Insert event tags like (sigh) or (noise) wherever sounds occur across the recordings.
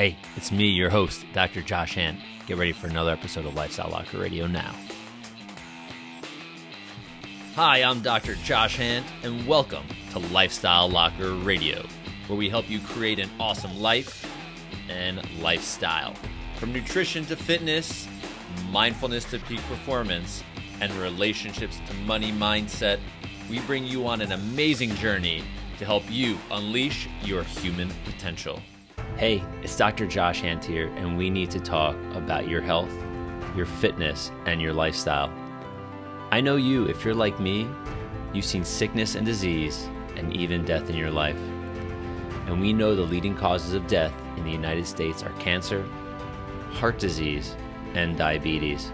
Hey, it's me, your host, Dr. Josh Hant. Get ready for another episode of Lifestyle Locker Radio now. Hi, I'm Dr. Josh Hant, and welcome to Lifestyle Locker Radio, where we help you create an awesome life and lifestyle. From nutrition to fitness, mindfulness to peak performance, and relationships to money mindset, we bring you on an amazing journey to help you unleash your human potential. Hey, it's Dr. Josh Hant here, and we need to talk about your health, your fitness, and your lifestyle. I know you, if you're like me, you've seen sickness and disease and even death in your life. And we know the leading causes of death in the United States are cancer, heart disease, and diabetes.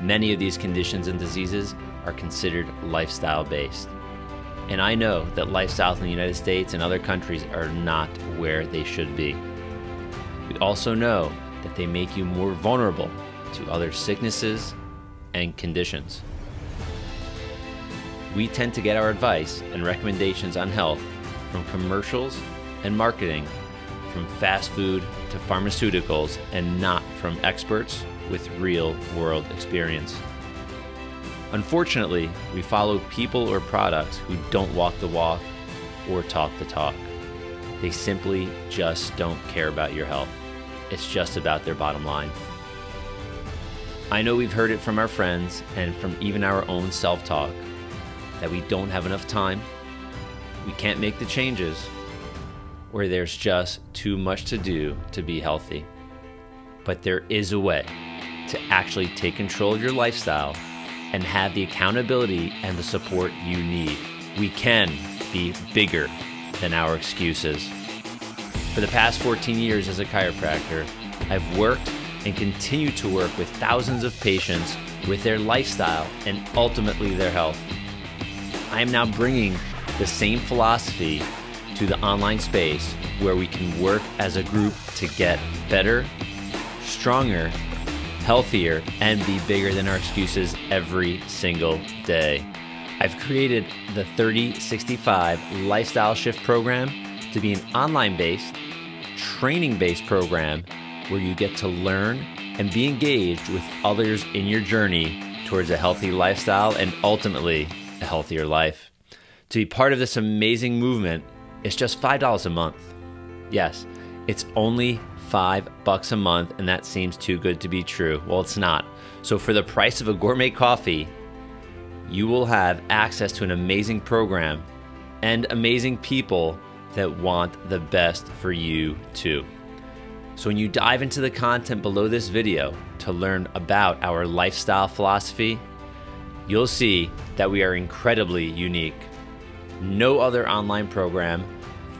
Many of these conditions and diseases are considered lifestyle based. And I know that lifestyles in the United States and other countries are not where they should be. We also know that they make you more vulnerable to other sicknesses and conditions. We tend to get our advice and recommendations on health from commercials and marketing, from fast food to pharmaceuticals, and not from experts with real world experience. Unfortunately, we follow people or products who don't walk the walk or talk the talk. They simply just don't care about your health. It's just about their bottom line. I know we've heard it from our friends and from even our own self talk that we don't have enough time, we can't make the changes, or there's just too much to do to be healthy. But there is a way to actually take control of your lifestyle and have the accountability and the support you need. We can be bigger than our excuses. For the past 14 years as a chiropractor, I've worked and continue to work with thousands of patients with their lifestyle and ultimately their health. I am now bringing the same philosophy to the online space where we can work as a group to get better, stronger, healthier, and be bigger than our excuses every single day. I've created the 3065 Lifestyle Shift program to be an online based, training based program where you get to learn and be engaged with others in your journey towards a healthy lifestyle and ultimately a healthier life. To be part of this amazing movement, it's just $5 a month. Yes, it's only five bucks a month, and that seems too good to be true. Well, it's not. So, for the price of a gourmet coffee, you will have access to an amazing program and amazing people that want the best for you too. So, when you dive into the content below this video to learn about our lifestyle philosophy, you'll see that we are incredibly unique. No other online program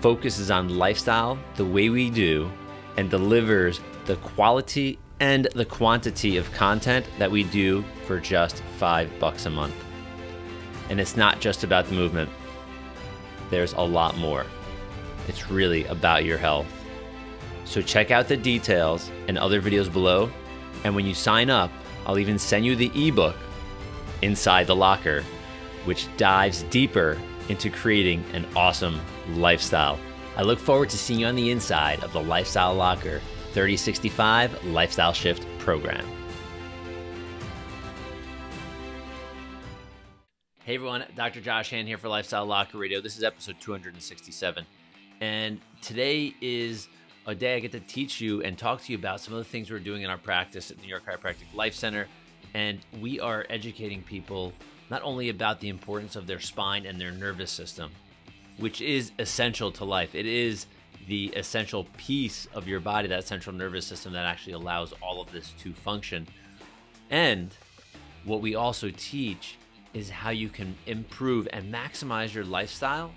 focuses on lifestyle the way we do and delivers the quality and the quantity of content that we do for just five bucks a month. And it's not just about the movement, there's a lot more. It's really about your health. So check out the details and other videos below. And when you sign up, I'll even send you the ebook inside the locker, which dives deeper into creating an awesome lifestyle. I look forward to seeing you on the inside of the Lifestyle Locker 3065 Lifestyle Shift program. Hey everyone, Dr. Josh Hant here for Lifestyle Locker Radio. This is episode 267. And today is a day I get to teach you and talk to you about some of the things we're doing in our practice at New York Chiropractic Life Center. And we are educating people not only about the importance of their spine and their nervous system, which is essential to life. It is the essential piece of your body, that central nervous system that actually allows all of this to function. And what we also teach is how you can improve and maximize your lifestyle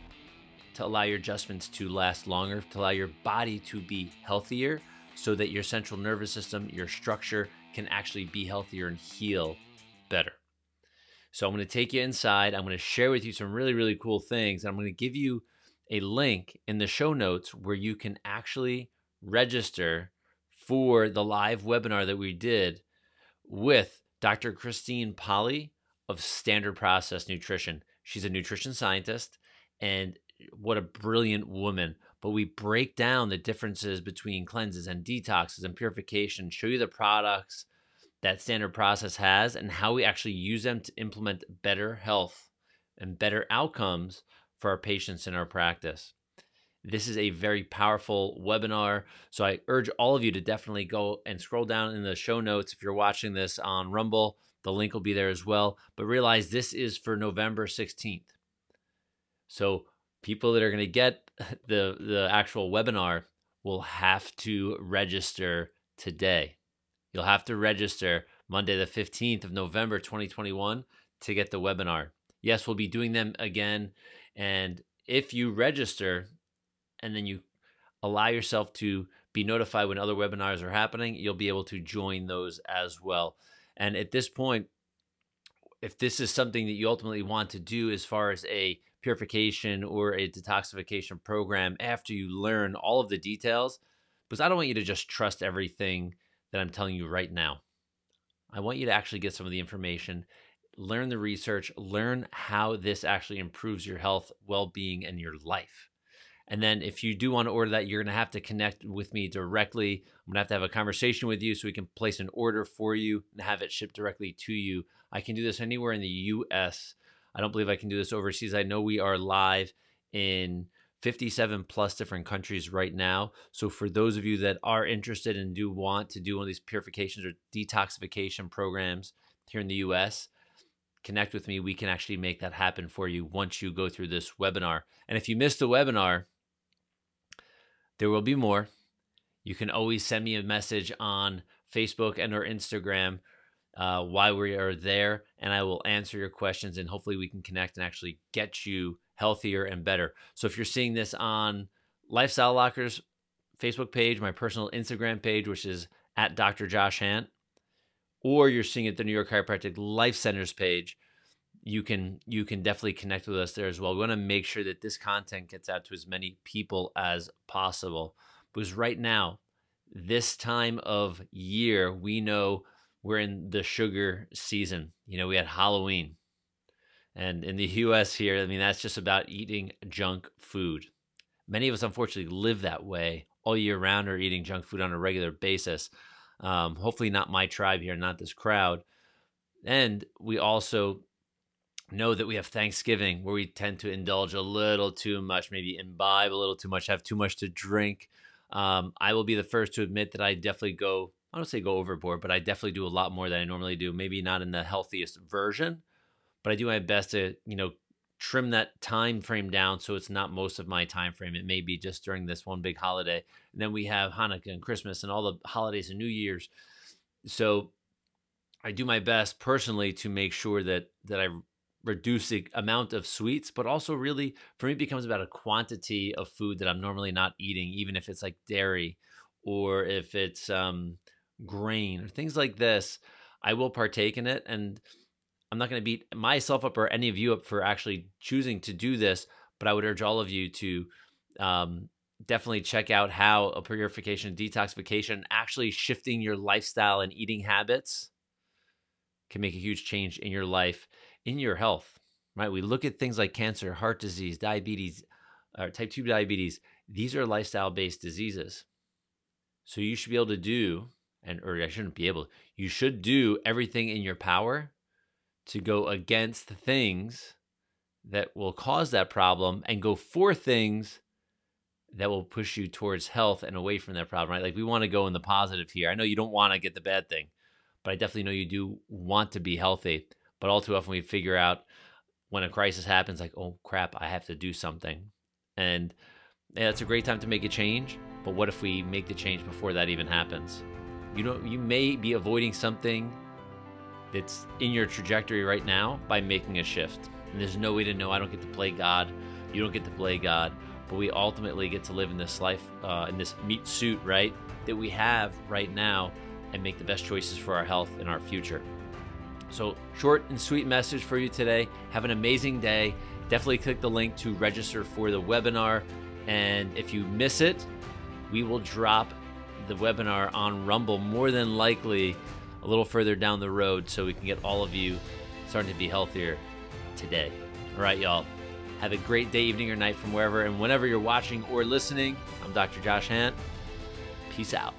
to allow your adjustments to last longer, to allow your body to be healthier so that your central nervous system, your structure can actually be healthier and heal better. So I'm going to take you inside. I'm going to share with you some really, really cool things. I'm going to give you a link in the show notes where you can actually register for the live webinar that we did with Dr. Christine Polly of Standard Process Nutrition. She's a nutrition scientist and what a brilliant woman. But we break down the differences between cleanses and detoxes and purification, show you the products that standard process has and how we actually use them to implement better health and better outcomes for our patients in our practice. This is a very powerful webinar. So I urge all of you to definitely go and scroll down in the show notes if you're watching this on Rumble. The link will be there as well. But realize this is for November 16th. So people that are going to get (laughs) the the actual webinar will have to register today. You'll have to register Monday the 15th of November 2021 to get the webinar. Yes, we'll be doing them again and if you register and then you allow yourself to be notified when other webinars are happening, you'll be able to join those as well. And at this point, if this is something that you ultimately want to do as far as a purification or a detoxification program after you learn all of the details, because I don't want you to just trust everything that I'm telling you right now. I want you to actually get some of the information, learn the research, learn how this actually improves your health, well being, and your life. And then if you do want to order that, you're going to have to connect with me directly. I'm going to have to have a conversation with you so we can place an order for you and have it shipped directly to you. I can do this anywhere in the US. I don't believe I can do this overseas. I know we are live in 57 plus different countries right now. So for those of you that are interested and do want to do one of these purifications or detoxification programs here in the US, connect with me. We can actually make that happen for you once you go through this webinar. And if you missed the webinar, there will be more. You can always send me a message on Facebook and or Instagram uh, while we are there, and I will answer your questions. And hopefully, we can connect and actually get you healthier and better. So, if you're seeing this on Lifestyle Lockers Facebook page, my personal Instagram page, which is at Dr. Josh Hant, or you're seeing it the New York Chiropractic Life Centers page, you can you can definitely connect with us there as well. We want to make sure that this content gets out to as many people as possible. Because right now, this time of year, we know we're in the sugar season. You know, we had Halloween. And in the US here, I mean, that's just about eating junk food. Many of us, unfortunately, live that way all year round or eating junk food on a regular basis. Um, hopefully, not my tribe here, not this crowd. And we also know that we have Thanksgiving where we tend to indulge a little too much, maybe imbibe a little too much, have too much to drink. Um, I will be the first to admit that I definitely go, I don't say go overboard, but I definitely do a lot more than I normally do. Maybe not in the healthiest version, but I do my best to, you know, trim that time frame down so it's not most of my time frame. It may be just during this one big holiday. And then we have Hanukkah and Christmas and all the holidays and New Year's. So I do my best personally to make sure that that I reduce the amount of sweets, but also really for me becomes about a quantity of food that I'm normally not eating, even if it's like dairy or if it's um, grain or things like this. I will partake in it, and I'm not going to beat myself up or any of you up for actually choosing to do this. But I would urge all of you to um, definitely check out how a purification, detoxification, actually shifting your lifestyle and eating habits can make a huge change in your life in your health, right? We look at things like cancer, heart disease, diabetes, or type 2 diabetes. These are lifestyle based diseases. So you should be able to do, and or I shouldn't be able, you should do everything in your power to go against the things that will cause that problem and go for things that will push you towards health and away from that problem, right? Like we want to go in the positive here. I know you don't want to get the bad thing, but I definitely know you do want to be healthy. But all too often we figure out when a crisis happens, like, oh crap, I have to do something. And yeah, it's a great time to make a change. But what if we make the change before that even happens? You know, you may be avoiding something that's in your trajectory right now by making a shift. And there's no way to know. I don't get to play God. You don't get to play God. But we ultimately get to live in this life, uh, in this meat suit, right, that we have right now and make the best choices for our health and our future. So, short and sweet message for you today. Have an amazing day. Definitely click the link to register for the webinar. And if you miss it, we will drop the webinar on Rumble more than likely a little further down the road so we can get all of you starting to be healthier today. All right, y'all. Have a great day, evening, or night from wherever and whenever you're watching or listening. I'm Dr. Josh Hant. Peace out.